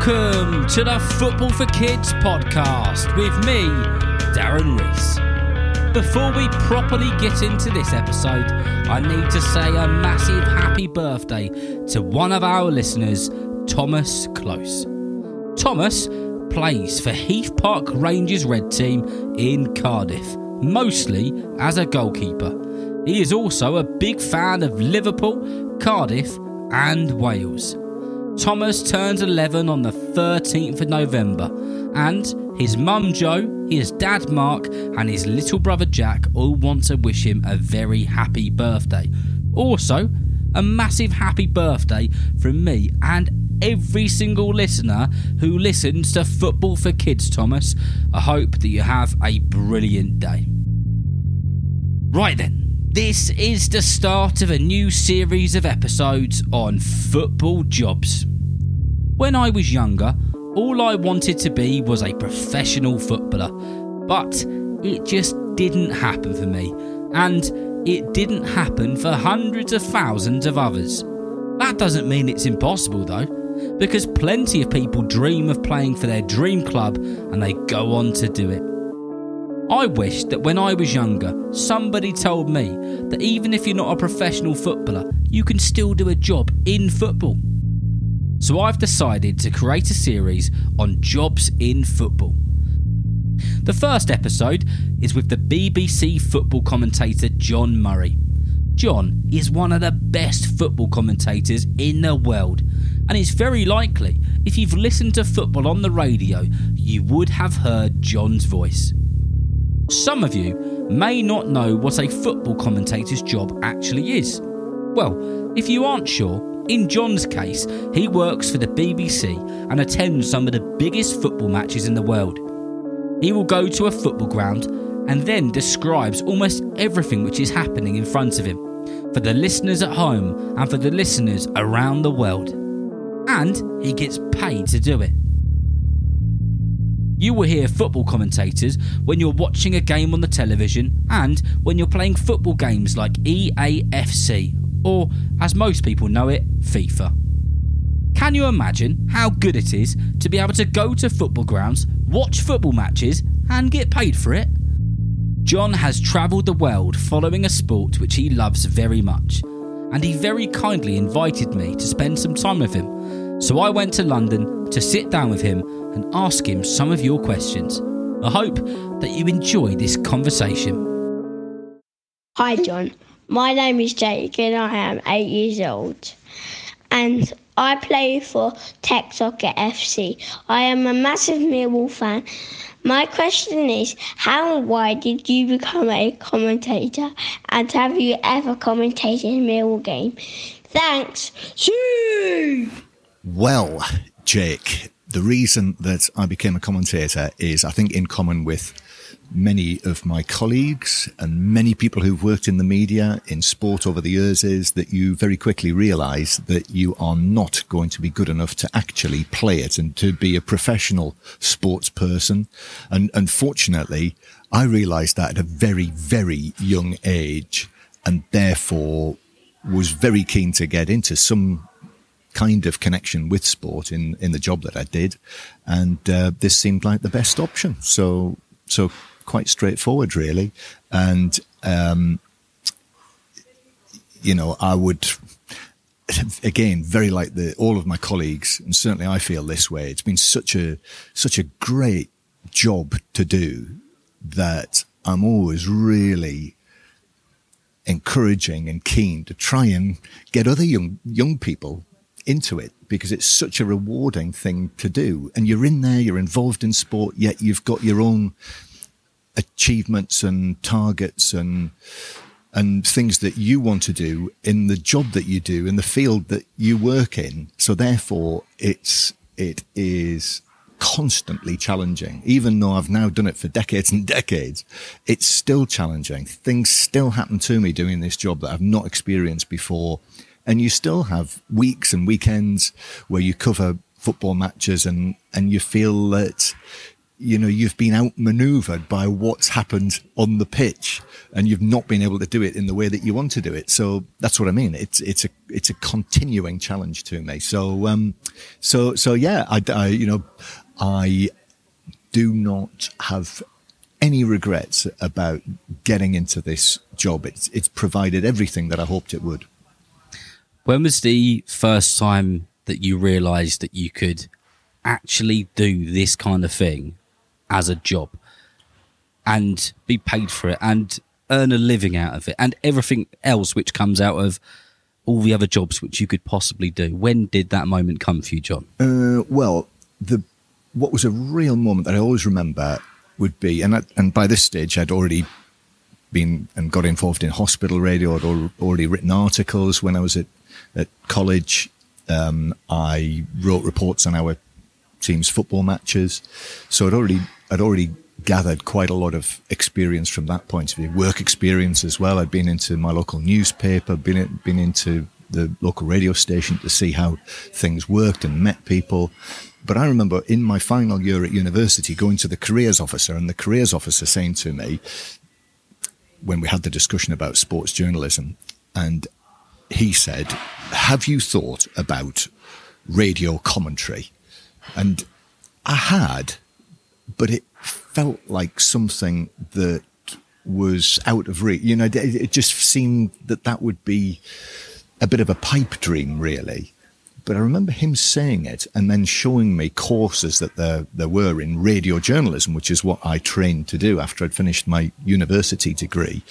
Welcome to the Football for Kids podcast with me, Darren Rees. Before we properly get into this episode, I need to say a massive happy birthday to one of our listeners, Thomas Close. Thomas plays for Heath Park Rangers Red Team in Cardiff, mostly as a goalkeeper. He is also a big fan of Liverpool, Cardiff, and Wales. Thomas turns 11 on the 13th of November, and his mum Jo, his dad Mark, and his little brother Jack all want to wish him a very happy birthday. Also, a massive happy birthday from me and every single listener who listens to Football for Kids, Thomas. I hope that you have a brilliant day. Right then. This is the start of a new series of episodes on football jobs. When I was younger, all I wanted to be was a professional footballer, but it just didn't happen for me, and it didn't happen for hundreds of thousands of others. That doesn't mean it's impossible though, because plenty of people dream of playing for their dream club and they go on to do it. I wish that when I was younger, somebody told me that even if you're not a professional footballer, you can still do a job in football. So I've decided to create a series on jobs in football. The first episode is with the BBC football commentator John Murray. John is one of the best football commentators in the world, and it's very likely if you've listened to football on the radio, you would have heard John's voice. Some of you may not know what a football commentator's job actually is. Well, if you aren't sure, in John's case, he works for the BBC and attends some of the biggest football matches in the world. He will go to a football ground and then describes almost everything which is happening in front of him for the listeners at home and for the listeners around the world. And he gets paid to do it. You will hear football commentators when you're watching a game on the television and when you're playing football games like EAFC, or as most people know it, FIFA. Can you imagine how good it is to be able to go to football grounds, watch football matches, and get paid for it? John has travelled the world following a sport which he loves very much, and he very kindly invited me to spend some time with him. So I went to London to sit down with him and ask him some of your questions. I hope that you enjoy this conversation. Hi, John. My name is Jake and I am eight years old. And I play for Tech Soccer FC. I am a massive Millwall fan. My question is how and why did you become a commentator? And have you ever commentated a Millwall game? Thanks. See. Well, Jake, the reason that I became a commentator is, I think, in common with many of my colleagues and many people who've worked in the media, in sport over the years, is that you very quickly realize that you are not going to be good enough to actually play it and to be a professional sports person. And unfortunately, I realized that at a very, very young age and therefore was very keen to get into some kind of connection with sport in, in the job that I did. And uh, this seemed like the best option. So, so quite straightforward, really. And, um, you know, I would, again, very like the, all of my colleagues, and certainly I feel this way. It's been such a, such a great job to do that I'm always really encouraging and keen to try and get other young, young people into it because it's such a rewarding thing to do. And you're in there, you're involved in sport, yet you've got your own achievements and targets and and things that you want to do in the job that you do in the field that you work in. So therefore it's it is constantly challenging. Even though I've now done it for decades and decades, it's still challenging. Things still happen to me doing this job that I've not experienced before and you still have weeks and weekends where you cover football matches and, and you feel that you know you've been outmaneuvered by what's happened on the pitch and you've not been able to do it in the way that you want to do it. So that's what i mean. It's it's a it's a continuing challenge to me. So um so so yeah i, I you know i do not have any regrets about getting into this job. It's it's provided everything that i hoped it would when was the first time that you realized that you could actually do this kind of thing as a job and be paid for it and earn a living out of it and everything else which comes out of all the other jobs which you could possibly do. When did that moment come for you, John? Uh, well, the what was a real moment that I always remember would be, and I, and by this stage I'd already been and got involved in hospital radio. I'd already written articles when I was at at college. Um, I wrote reports on our team's football matches, so I'd already I'd already gathered quite a lot of experience from that point of view, work experience as well. I'd been into my local newspaper, been been into the local radio station to see how things worked and met people. But I remember in my final year at university going to the careers officer and the careers officer saying to me, when we had the discussion about sports journalism, and he said, Have you thought about radio commentary? And I had, but it felt like something that was out of reach. You know, it just seemed that that would be a bit of a pipe dream, really. But I remember him saying it and then showing me courses that there, there were in radio journalism, which is what I trained to do after I'd finished my university degree.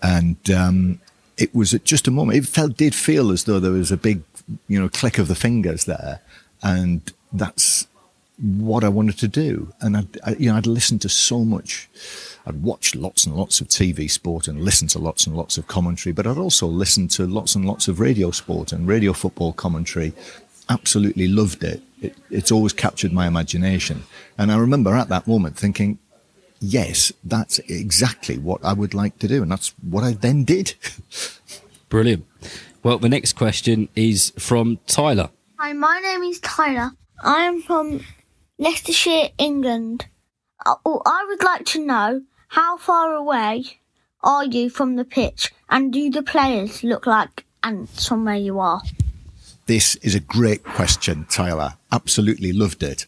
And um, it was at just a moment, it felt, did feel as though there was a big, you know, click of the fingers there. And that's what I wanted to do. And I'd, I, you know, I'd listened to so much. I'd watched lots and lots of TV sport and listened to lots and lots of commentary, but I'd also listened to lots and lots of radio sport and radio football commentary. Absolutely loved it. it it's always captured my imagination. And I remember at that moment thinking, yes, that's exactly what I would like to do. And that's what I then did. Brilliant. Well, the next question is from Tyler. Hi, my name is Tyler. I'm from Leicestershire, England. Oh, I would like to know how far away are you from the pitch and do the players look like ants from where you are? This is a great question, Tyler. Absolutely loved it.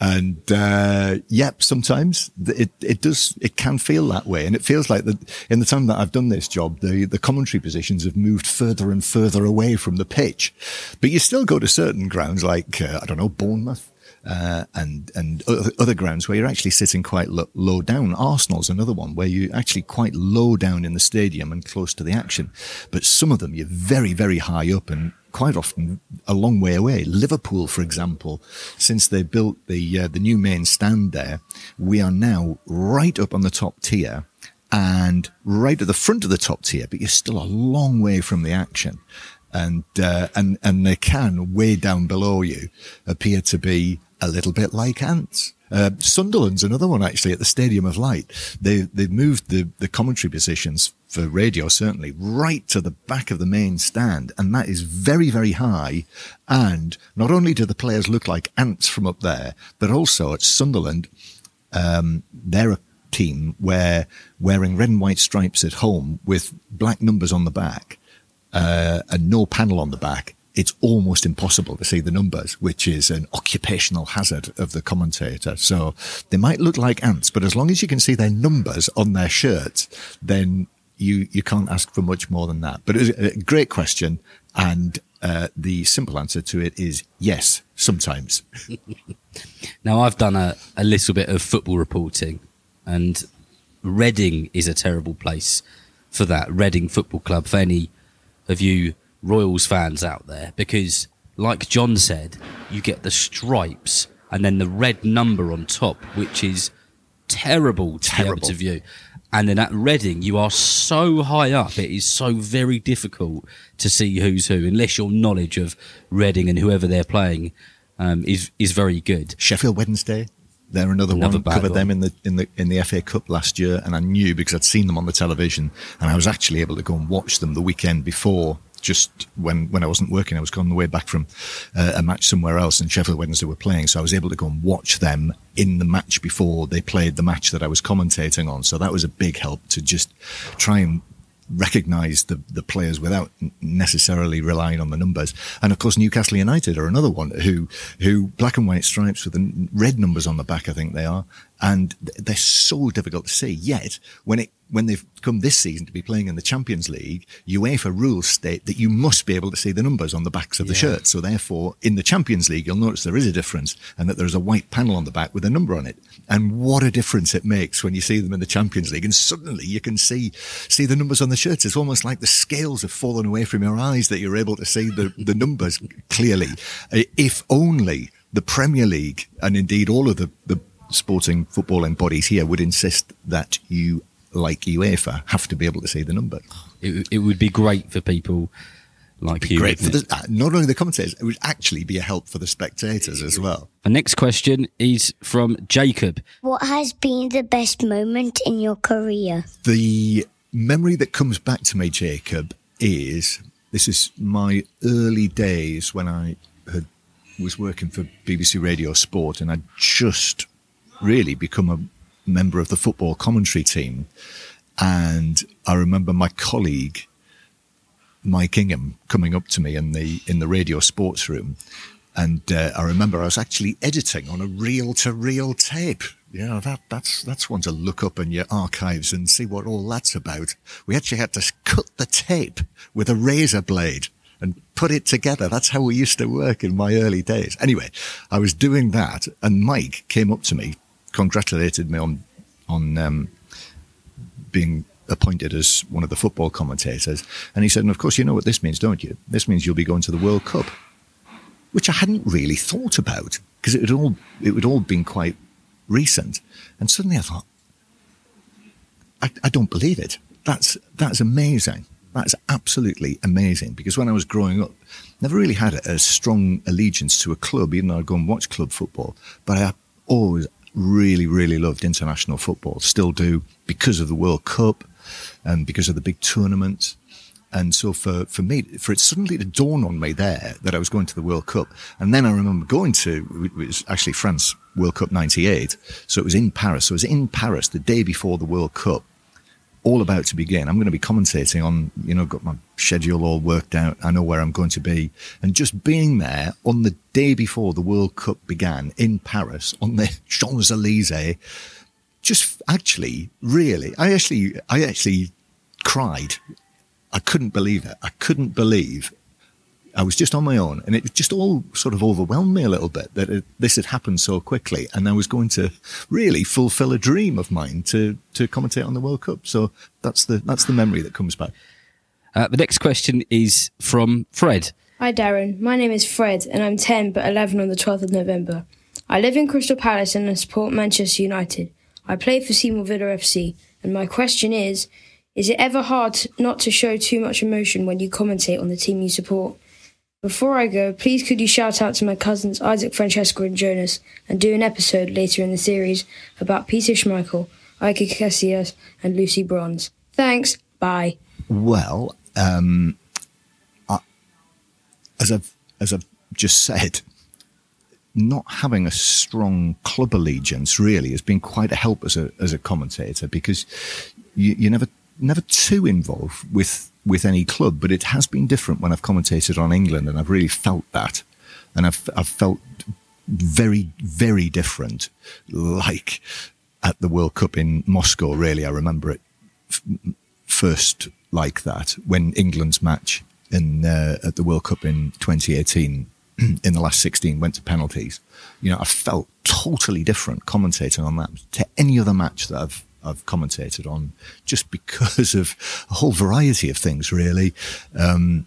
And uh, yep, sometimes it it does it can feel that way, and it feels like that in the time that I've done this job, the the commentary positions have moved further and further away from the pitch, but you still go to certain grounds like uh, I don't know Bournemouth uh, and and other grounds where you're actually sitting quite low, low, down. Arsenal's another one where you're actually quite low down in the stadium and close to the action. But some of them you're very very high up and quite often a long way away. Liverpool, for example, since they built the uh, the new main stand there, we are now right up on the top tier and right at the front of the top tier, but you're still a long way from the action and uh, and and they can way down below you appear to be a little bit like ants. Uh, Sunderland's another one actually at the Stadium of Light. They they've moved the the commentary positions for radio certainly right to the back of the main stand, and that is very very high. And not only do the players look like ants from up there, but also at Sunderland, um, they're a team where wearing red and white stripes at home with black numbers on the back uh, and no panel on the back, it's almost impossible to see the numbers, which is an occupational hazard of the commentator. So they might look like ants, but as long as you can see their numbers on their shirts, then you, you can't ask for much more than that. But it's a great question. And uh, the simple answer to it is yes, sometimes. now, I've done a, a little bit of football reporting, and Reading is a terrible place for that. Reading Football Club, for any of you Royals fans out there because, like John said, you get the stripes and then the red number on top, which is terrible to terrible. to view. And then at Reading, you are so high up, it is so very difficult to see who's who, unless your knowledge of Reading and whoever they're playing um, is is very good. Sheffield Wednesday. They're another, another one. Covered one. them in the in the in the FA Cup last year, and I knew because I'd seen them on the television, and I was actually able to go and watch them the weekend before just when, when I wasn't working, I was on the way back from uh, a match somewhere else and Sheffield Wednesday were playing. So I was able to go and watch them in the match before they played the match that I was commentating on. So that was a big help to just try and recognize the, the players without necessarily relying on the numbers. And of course, Newcastle United are another one who, who black and white stripes with the red numbers on the back, I think they are. And they're so difficult to see. Yet when it when they've come this season to be playing in the Champions League, UEFA rules state that you must be able to see the numbers on the backs of the shirts. So therefore, in the Champions League, you'll notice there is a difference and that there's a white panel on the back with a number on it. And what a difference it makes when you see them in the Champions League. And suddenly you can see, see the numbers on the shirts. It's almost like the scales have fallen away from your eyes that you're able to see the, the numbers clearly. If only the Premier League and indeed all of the, the sporting footballing bodies here would insist that you like UEFA have to be able to see the number. It, it would be great for people like you. Great for the, uh, not only the commentators, it would actually be a help for the spectators as well. The next question is from Jacob. What has been the best moment in your career? The memory that comes back to me, Jacob, is this is my early days when I had was working for BBC Radio Sport, and I'd just really become a member of the football commentary team. And I remember my colleague, Mike Ingham, coming up to me in the in the radio sports room, and uh, I remember I was actually editing on a reel to reel tape. Yeah, that that's that's one to look up in your archives and see what all that's about. We actually had to cut the tape with a razor blade and put it together. That's how we used to work in my early days. Anyway, I was doing that, and Mike came up to me congratulated me on on um, being appointed as one of the football commentators, and he said, "And of course, you know what this means, don't you? This means you'll be going to the World Cup." Which I hadn't really thought about because it had all it had all been quite recent, and suddenly I thought, I, I don't believe it. That's that's amazing. That's absolutely amazing because when I was growing up, never really had a, strong allegiance to a club, even though I'd go and watch club football. But I always really, really loved international football, still do because of the World Cup and because of the big tournaments. And so for, for me, for it suddenly to dawn on me there that I was going to the World Cup. And then I remember going to, it was actually France World Cup 98. So it was in Paris. So it was in Paris the day before the World Cup all about to begin. I'm going to be commentating on, you know, got my schedule all worked out. I know where I'm going to be. And just being there on the day before the World Cup began in Paris on the Champs Elysees, just actually, really, I actually, I actually cried. I couldn't believe it. I couldn't believe I was just on my own, and it just all sort of overwhelmed me a little bit that it, this had happened so quickly, and I was going to really fulfil a dream of mine to to commentate on the World Cup. So that's the that's the memory that comes back. Uh, the next question is from Fred. Hi, Darren. My name is Fred, and I'm 10 but 11 on the 12th of November. I live in Crystal Palace and I support Manchester United. I play for Seymour Villa FC, and my question is Is it ever hard not to show too much emotion when you commentate on the team you support? Before I go, please could you shout out to my cousins Isaac, Francesco, and Jonas, and do an episode later in the series about Peter Schmeichel, Iker Casillas, and Lucy Bronze. Thanks. Bye. Well, um, I, as I've as I've just said, not having a strong club allegiance really has been quite a help as a as a commentator because you, you never never too involved with with any club, but it has been different when I've commentated on England, and I've really felt that, and I've I've felt very very different, like at the World Cup in Moscow. Really, I remember it f- first like that when England's match in uh, at the World Cup in 2018 in the last 16 went to penalties. You know, I felt totally different commentating on that to any other match that I've I've commentated on just because of a whole variety of things, really. Um,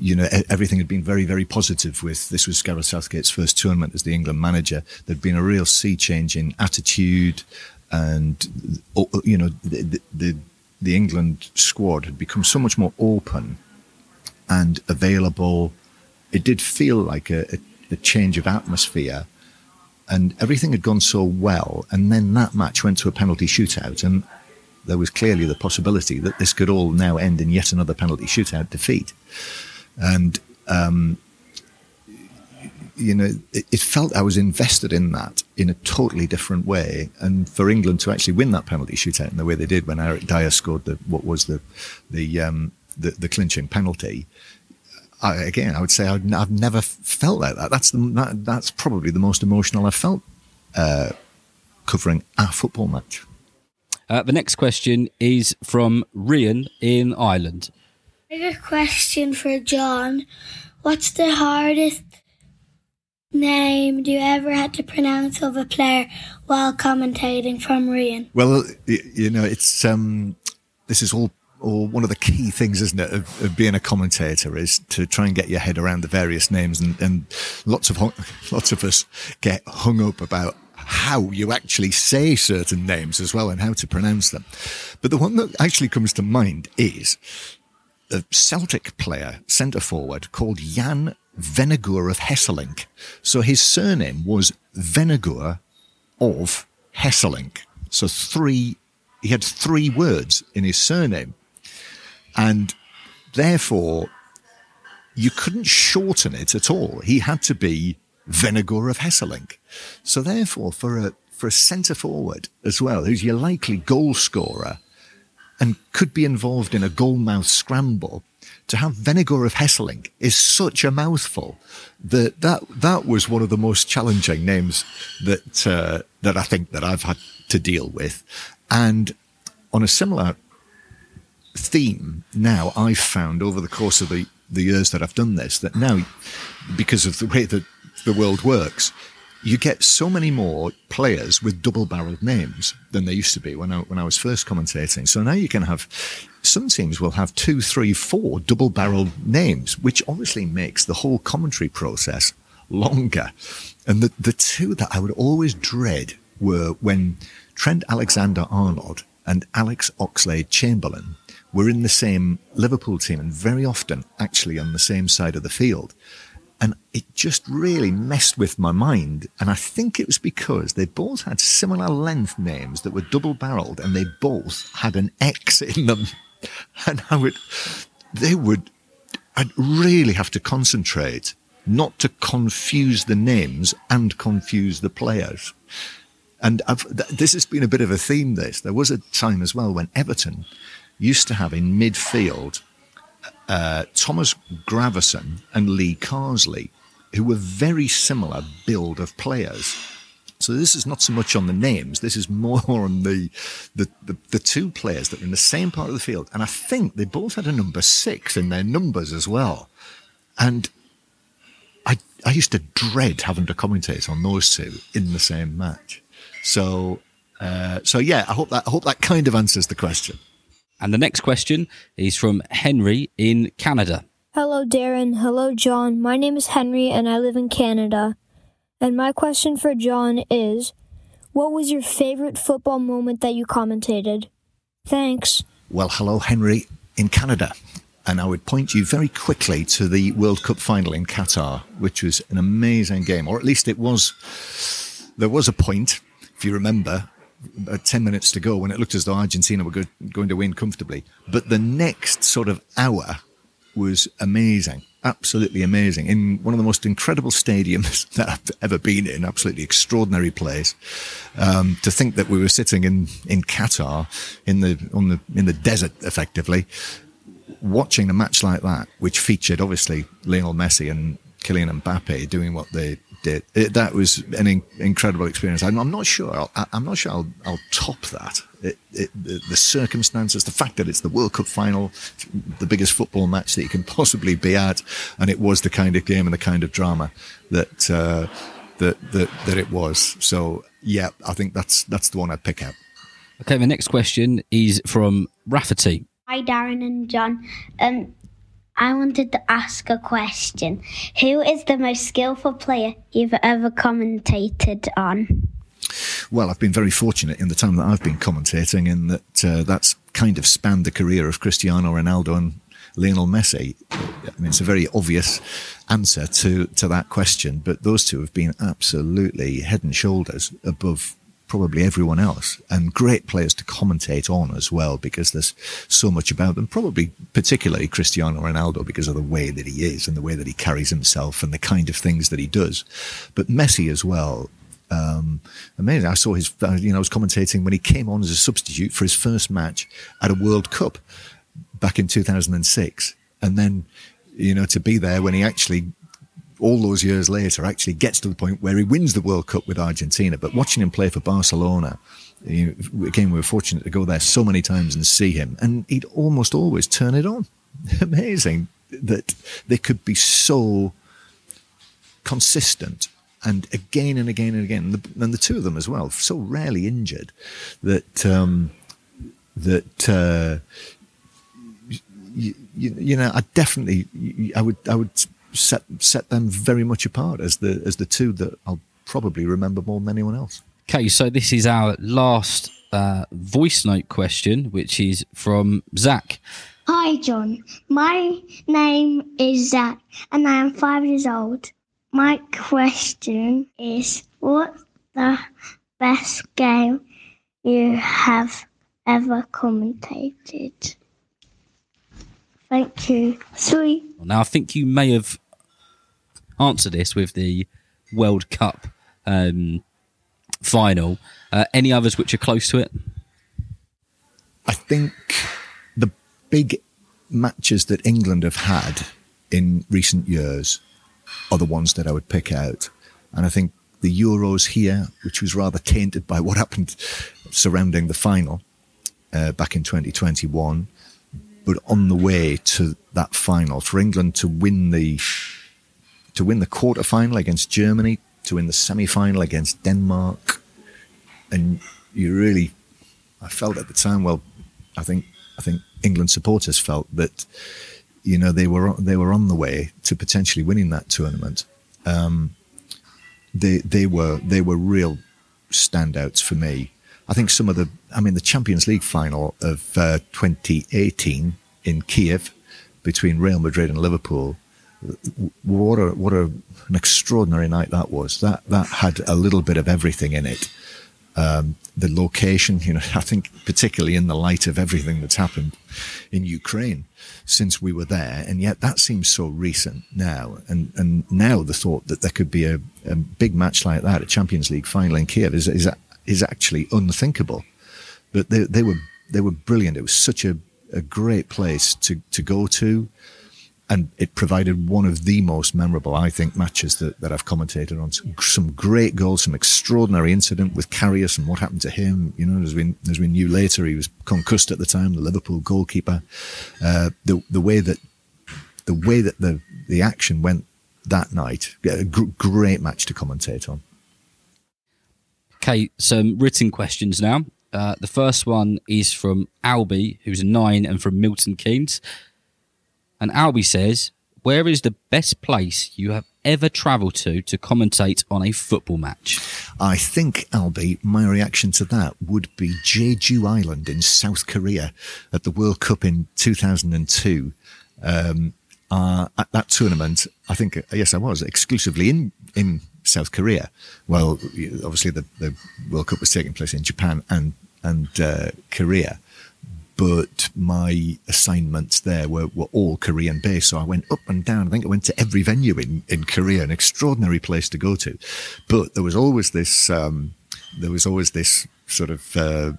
you know, everything had been very, very positive with this was Gareth Southgate's first tournament as the England manager. There'd been a real sea change in attitude and, you know, the, the, the England squad had become so much more open and available. It did feel like a, a, a change of atmosphere and everything had gone so well. And then that match went to a penalty shootout, and there was clearly the possibility that this could all now end in yet another penalty shootout defeat. And, um, you know, it, it, felt I was invested in that in a totally different way. And for England to actually win that penalty shootout in the way they did when Eric Dier scored the, what was the, the, um, the, the clinching penalty, I, again, I would say I've, I've never felt like that. That's the, that, that's probably the most emotional I've felt uh, covering a football match. Uh, the next question is from Rian in Ireland. I got question for John. What's the hardest name do you ever had to pronounce of a player while commentating from Rian? Well, you know, it's um, this is all or one of the key things, isn't it, of, of, being a commentator is to try and get your head around the various names, and, and lots of lots of us get hung up about how you actually say certain names as well and how to pronounce them. But the one that actually comes to mind is a Celtic player, centre forward, called Jan Vennegoor of Hesselink. So his surname was Vennegoor of Hesselink. So three, he had three words in his surname. And therefore, you couldn't shorten it at all. He had to be Vennegoor of Hesselink. So therefore, for a, for a centre forward as well, who's your likely goal scorer and could be involved in a goal mouth scramble, to have Vennegoor of Hesselink is such a mouthful that that, that was one of the most challenging names that, uh, that I think that I've had to deal with. And on a similar theme now I've found over the course of the, the years that I've done this that now, because of the way that the world works, you get so many more players with double barreled names than there used to be when I, when I was first commentating. So now you can have, some teams will have two, three, four double barreled names, which obviously makes the whole commentary process longer. And the, the two that I would always dread were when Trent Alexander Arnold and Alex Oxlade Chamberlain were in the same Liverpool team and very often actually on the same side of the field. And it just really messed with my mind. And I think it was because they both had similar length names that were double barreled and they both had an X in them. And I would, they would, I'd really have to concentrate not to confuse the names and confuse the players. And I've, this has been a bit of a theme, this. There was a time as well when Everton used to have in midfield uh, Thomas Gravesen and Lee Carsley, who were very similar build of players. So this is not so much on the names. This is more on the, the, the, the, two players that are in the same part of the field. And I think they both had a number six in their numbers as well. And I, I used to dread having to commentate on those two in the same match. So, uh, so yeah, I hope that, I hope that kind of answers the question. And the next question is from Henry in Canada. Hello, Darren. Hello, John. My name is Henry and I live in Canada. And my question for John is What was your favorite football moment that you commentated? Thanks. Well, hello, Henry in Canada. And I would point you very quickly to the World Cup final in Qatar, which was an amazing game, or at least it was. There was a point, if you remember, 10 minutes to go when it looked as though Argentina were going to win comfortably. But the next sort of hour was amazing, absolutely amazing, in one of the most incredible stadiums that I've ever been in, absolutely extraordinary place. Um, to think that we were sitting in, in Qatar, in the, on the, in the desert effectively, watching a match like that, which featured obviously Lionel Messi and Kylian Mbappe doing what they did. It, that was an in, incredible experience. I'm, I'm, not sure. I'll, I'm not sure I'll, I'll top that. It, it, the, the, circumstances, the fact that it's the World Cup final, the biggest football match that you can possibly be at, and it was the kind of game and the kind of drama that uh, that, that that it was. So yeah, I think that's that's the one I'd pick out. Okay, the next question is from Rafferty. Hi, Darren and John. Um, I wanted to ask a question. Who is the most skillful player you've ever commentated on? Well, I've been very fortunate in the time that I've been commentating in that uh, that's kind of spanned the career of Cristiano Ronaldo and Lionel Messi. I mean, it's a very obvious answer to, to that question, but those two have been absolutely head and shoulders above probably everyone else and great players to commentate on as well because there's so much about them. Probably particularly Cristiano Ronaldo because of the way that he is and the way that he carries himself and the kind of things that he does. But Messi as well. Um, amazing. I saw his, uh, you know, I was commentating when he came on as a substitute for his first match at a World Cup back in 2006. And then, you know, to be there when he actually all those years later actually gets to the point where he wins the World Cup with Argentina. But watching him play for Barcelona, again, we were fortunate to go there so many times and see him, and he'd almost always turn it on. Amazing that they could be so consistent and again and again and again, and the, and the two of them as well, so rarely injured that um, that. Uh, you, you, you know, I definitely, I would, I would set set them very much apart as the as the two that I'll probably remember more than anyone else. Okay, so this is our last uh, voice note question, which is from Zach. Hi, John. My name is Zach, and I am five years old. My question is What's the best game you have ever commentated? Thank you. Sweet. Now, I think you may have answered this with the World Cup um, final. Uh, any others which are close to it? I think the big matches that England have had in recent years are the ones that I would pick out. And I think the Euros here, which was rather tainted by what happened surrounding the final uh, back in 2021, but on the way to that final for England to win the to win the quarter final against Germany, to win the semi final against Denmark. And you really, I felt at the time, well, I think, I think England supporters felt that, you know, they were, they were on the way to potentially winning that tournament. Um, they, they were, they were real standouts for me. I think some of the, I mean, the Champions League final of uh, 2018 in Kiev between Real Madrid and Liverpool what a what a, an extraordinary night that was. That that had a little bit of everything in it. Um, the location, you know, I think particularly in the light of everything that's happened in Ukraine since we were there, and yet that seems so recent now. And and now the thought that there could be a, a big match like that, a Champions League final in Kiev, is is is actually unthinkable. But they they were they were brilliant. It was such a a great place to to go to and it provided one of the most memorable, I think, matches that, that I've commentated on. Some, some great goals, some extraordinary incident with Karius and what happened to him. You know, as we, as we knew later, he was concussed at the time, the Liverpool goalkeeper. Uh, the, the way that, the way that the, the action went that night, a great match to commentate on. Okay, some written questions now. Uh, the first one is from Albie, who's nine and from Milton Keynes. And Albie says, Where is the best place you have ever travelled to to commentate on a football match? I think, Albie, my reaction to that would be Jeju Island in South Korea at the World Cup in 2002. Um, uh, at that tournament, I think, yes, I was exclusively in, in South Korea. Well, obviously the, the World Cup was taking place in Japan and, and uh, Korea but my assignments there were, were all Korean based. So I went up and down. I think I went to every venue in, in Korea, an extraordinary place to go to. But there was always this, um, there was always this sort of, uh,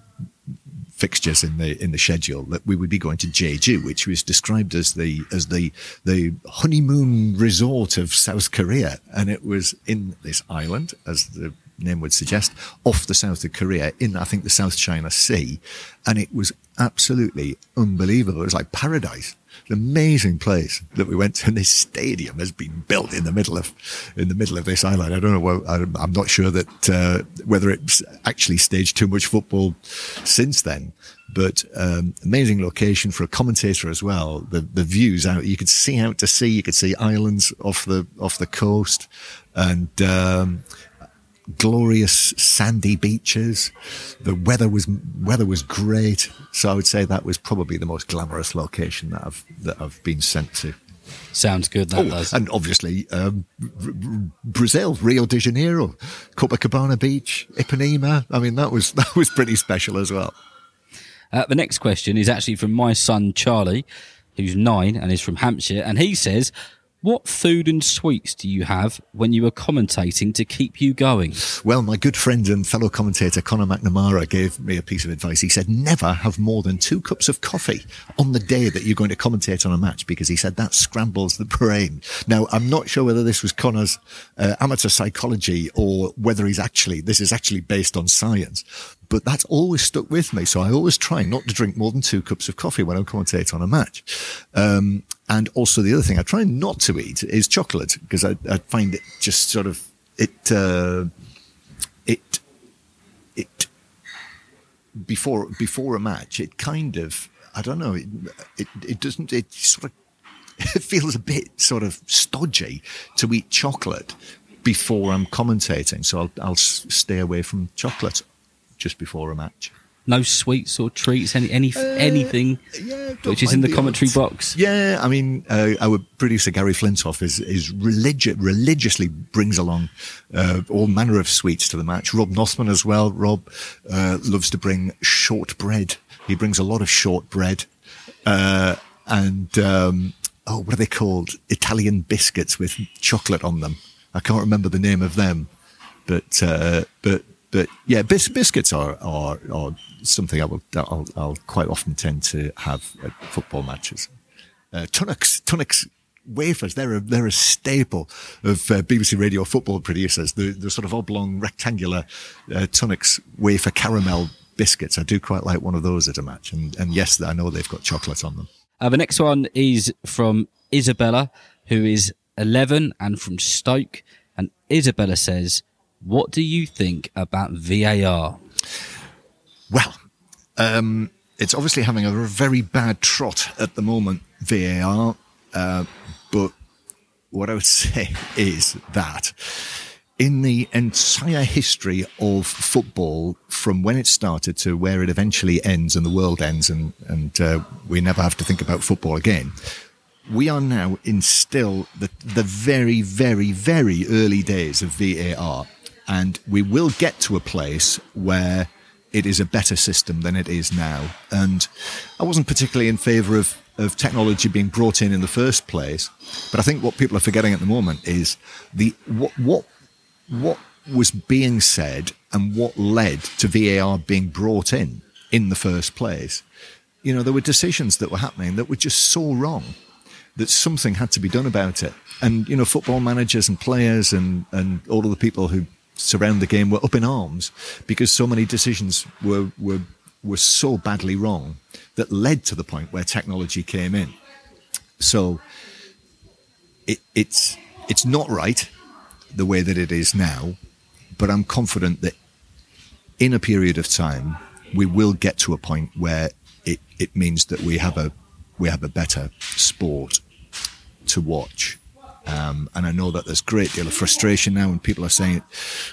fixtures in the in the schedule that we would be going to Jeju, which was described as the as the the honeymoon resort of South Korea, and it was in this island, as the name would suggest, off the south of Korea in, I think, the South China Sea. And it was absolutely unbelievable. It was like paradise. An amazing place that we went to. And this stadium has been built in the middle of, in the middle of this island. I don't know. I'm not sure that, uh, whether it's actually staged too much football since then, but, um, amazing location for a commentator as well. The, the views out, you could see out to sea, you could see islands off the, off the coast and, um, glorious sandy beaches. The weather was weather was great, so I would say that was probably the most glamorous location that I've that I've been sent to. Sounds good. That Oh, does. and obviously um, Brazil, Rio de Janeiro, Copacabana Beach, Ipanema. I mean, that was that was pretty special as well. Uh, the next question is actually from my son Charlie, who's nine and is from Hampshire, and he says, "What food and sweets do you have when you are commentating to keep you going?" Well, my good friend and fellow commentator Conor McNamara gave me a piece of advice. He said, never have more than two cups of coffee on the day that you're going to commentate on a match because he said that scrambles the brain. Now, I'm not sure whether this was Conor's uh, amateur psychology or whether he's actually, this is actually based on science. But that's always stuck with me. So I always try not to drink more than two cups of coffee when I'm commentate on a match. Um, and also the other thing I try not to eat is chocolate because I, I find it just sort of, it, uh, it it before before a match it kind of I don't know it it, it doesn't it sort of it feels a bit sort of stodgy to eat chocolate before I'm commentating so I'll I'll stay away from chocolate just before a match. No sweets or treats, any any anything Yeah, which is in the commentary odds. box. Yeah, I mean, uh, our producer Gary Flintoff is is religi- religiously brings along uh, all manner of sweets to the match. Rob Nothman as well. Rob uh, loves to bring shortbread. He brings a lot of shortbread, uh, and um, oh, what are they called? Italian biscuits with chocolate on them. I can't remember the name of them, but uh, but but yeah, bis- biscuits are, are are something I will I'll, I'll quite often tend to have at football matches. Uh, Tunnocks, Tunnocks wafers, they're a, they're a staple of uh, BBC Radio football producers. The, the sort of oblong, rectangular uh, Tunnocks wafer caramel biscuits. I do quite like one of those at a match. And, and yes, I know they've got chocolate on them. Uh, the next one is from Isabella, who is 11 and from Stoke. And Isabella says, What do you think about VAR? Well, um, it's obviously having a very bad trot at the moment, VAR. Uh, but what I would say is that in the entire history of football, from when it started to where it eventually ends and the world ends, and, and uh, we never have to think about football again, we are now in still the, the very, very, very early days of VAR. And we will get to a place where it is a better system than it is now. And I wasn't particularly in favour of, of technology being brought in in the first place. But I think what people are forgetting at the moment is the what what what was being said and what led to VAR being brought in in the first place. You know, there were decisions that were happening that were just so wrong that something had to be done about it. And, you know, football managers and players and, and all of the people who surround the game were up in arms because so many decisions were, were, were so badly wrong that led to the point where technology came in. So it, it's, it's not right the way that it is now, but I'm confident that in a period of time, we will get to a point where it, it means that we have a, we have a better sport to watch. Um, and I know that there's a great deal of frustration now when people are saying,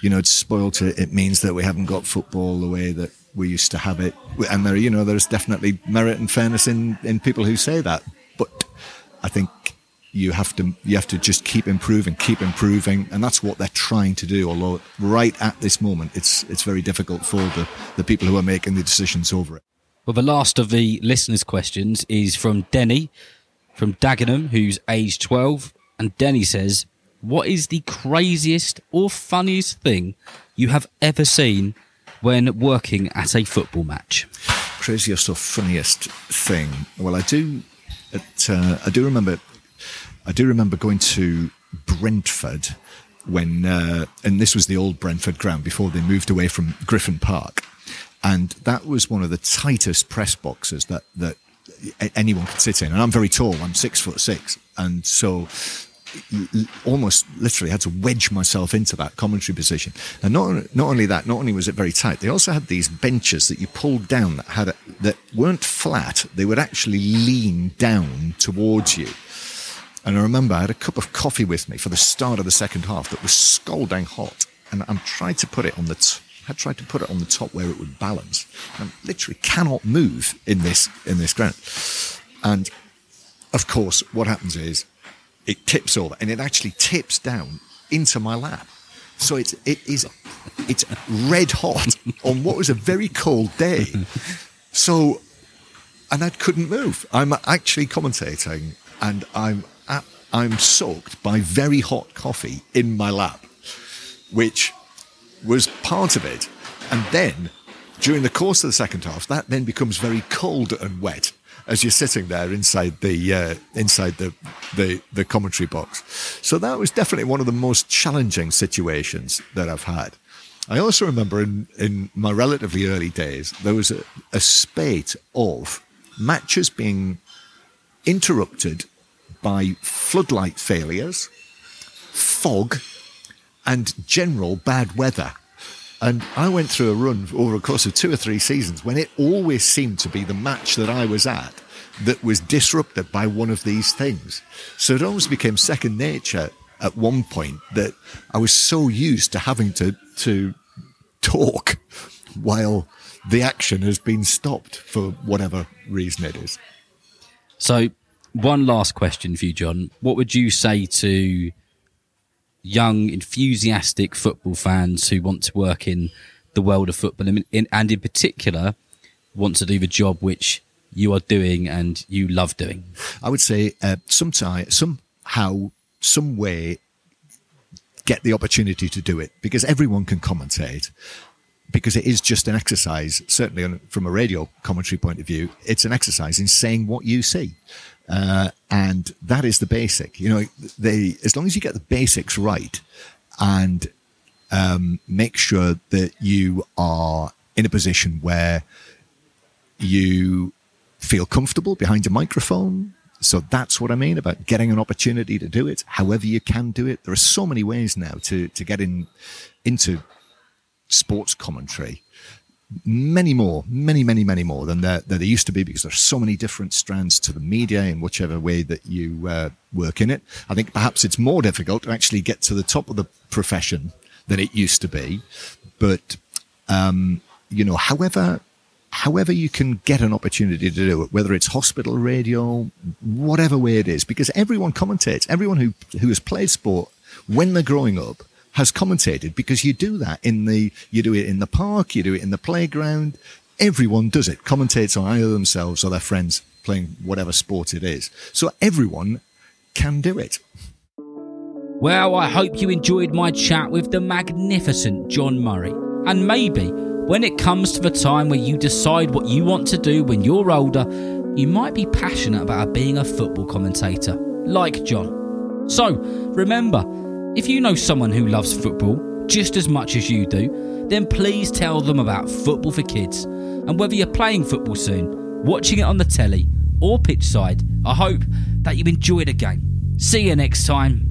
you know, it's spoiled. It, it means that we haven't got football the way that we used to have it. And there, you know, there's definitely merit and fairness in, in people who say that. But I think you have to, you have to just keep improving, keep improving. And that's what they're trying to do. Although right at this moment, it's, it's very difficult for the, the people who are making the decisions over it. Well, the last of the listeners' questions is from Denny from Dagenham, who's aged 12. And Denny says, What is the craziest or funniest thing you have ever seen when working at a football match? craziest or funniest thing? Well, I do. Uh, I do remember. I do remember going to Brentford when, uh, and this was the old Brentford ground before they moved away from Griffin Park, and that was one of the tightest press boxes that that anyone could sit in. And I'm very tall. I'm six foot six, and so almost literally had to wedge myself into that commentary position. And not not only that, not only was it very tight, they also had these benches that you pulled down that had a, that weren't flat. They would actually lean down towards you. And I remember I had a cup of coffee with me for the start of the second half that was scalding hot, and I'm trying to put it on the. T- I tried to put it on the top where it would balance. I literally cannot move in this in this ground. And of course, what happens is it tips over and it actually tips down into my lap. So it's it is it's red hot on what was a very cold day. So and I couldn't move. I'm actually commentating and I'm at, I'm soaked by very hot coffee in my lap, which was part of it. And then during the course of the second half, that then becomes very cold and wet as you're sitting there inside the uh, inside the, the the commentary box. So that was definitely one of the most challenging situations that I've had. I also remember in, in my relatively early days, there was a, a spate of matches being interrupted by floodlight failures, fog, and general bad weather. And I went through a run over a course of two or three seasons when it always seemed to be the match that I was at that was disrupted by one of these things. So it almost became second nature at one point that I was so used to having to, to talk while the action has been stopped for whatever reason it is. So, one last question for you, John. What would you say to young, enthusiastic football fans who want to work in the world of football and in, and in particular want to do the job which you are doing and you love doing? I would say uh, sometime, somehow, some way, get the opportunity to do it because everyone can commentate. Because it is just an exercise, certainly from a radio commentary point of view, it's an exercise in saying what you see. Uh, and that is the basic. You know, they as long as you get the basics right and um, make sure that you are in a position where you feel comfortable behind a microphone. So that's what I mean about getting an opportunity to do it, however you can do it. There are so many ways now to, to get in into sports commentary many more, many, many, many more than there, than there used to be because there's so many different strands to the media in whichever way that you uh, work in it. I think perhaps it's more difficult to actually get to the top of the profession than it used to be. But, um, you know, however, however you can get an opportunity to do it, whether it's hospital radio, whatever way it is, because everyone commentates, everyone who, who has played sport when they're growing up has commentated because you do that in the, you do it in the park, you do it in the playground. Everyone does it, commentates on either themselves or their friends playing whatever sport it is. So everyone can do it. Well, I hope you enjoyed my chat with the magnificent John Murray. And maybe when it comes to the time where you decide what you want to do when you're older, you might be passionate about being a football commentator, like John. So remember, if you know someone who loves football just as much as you do, then please tell them about Football for Kids. And whether you're playing football soon, watching it on the telly, or pitch side, I hope that you enjoy the game. See you next time.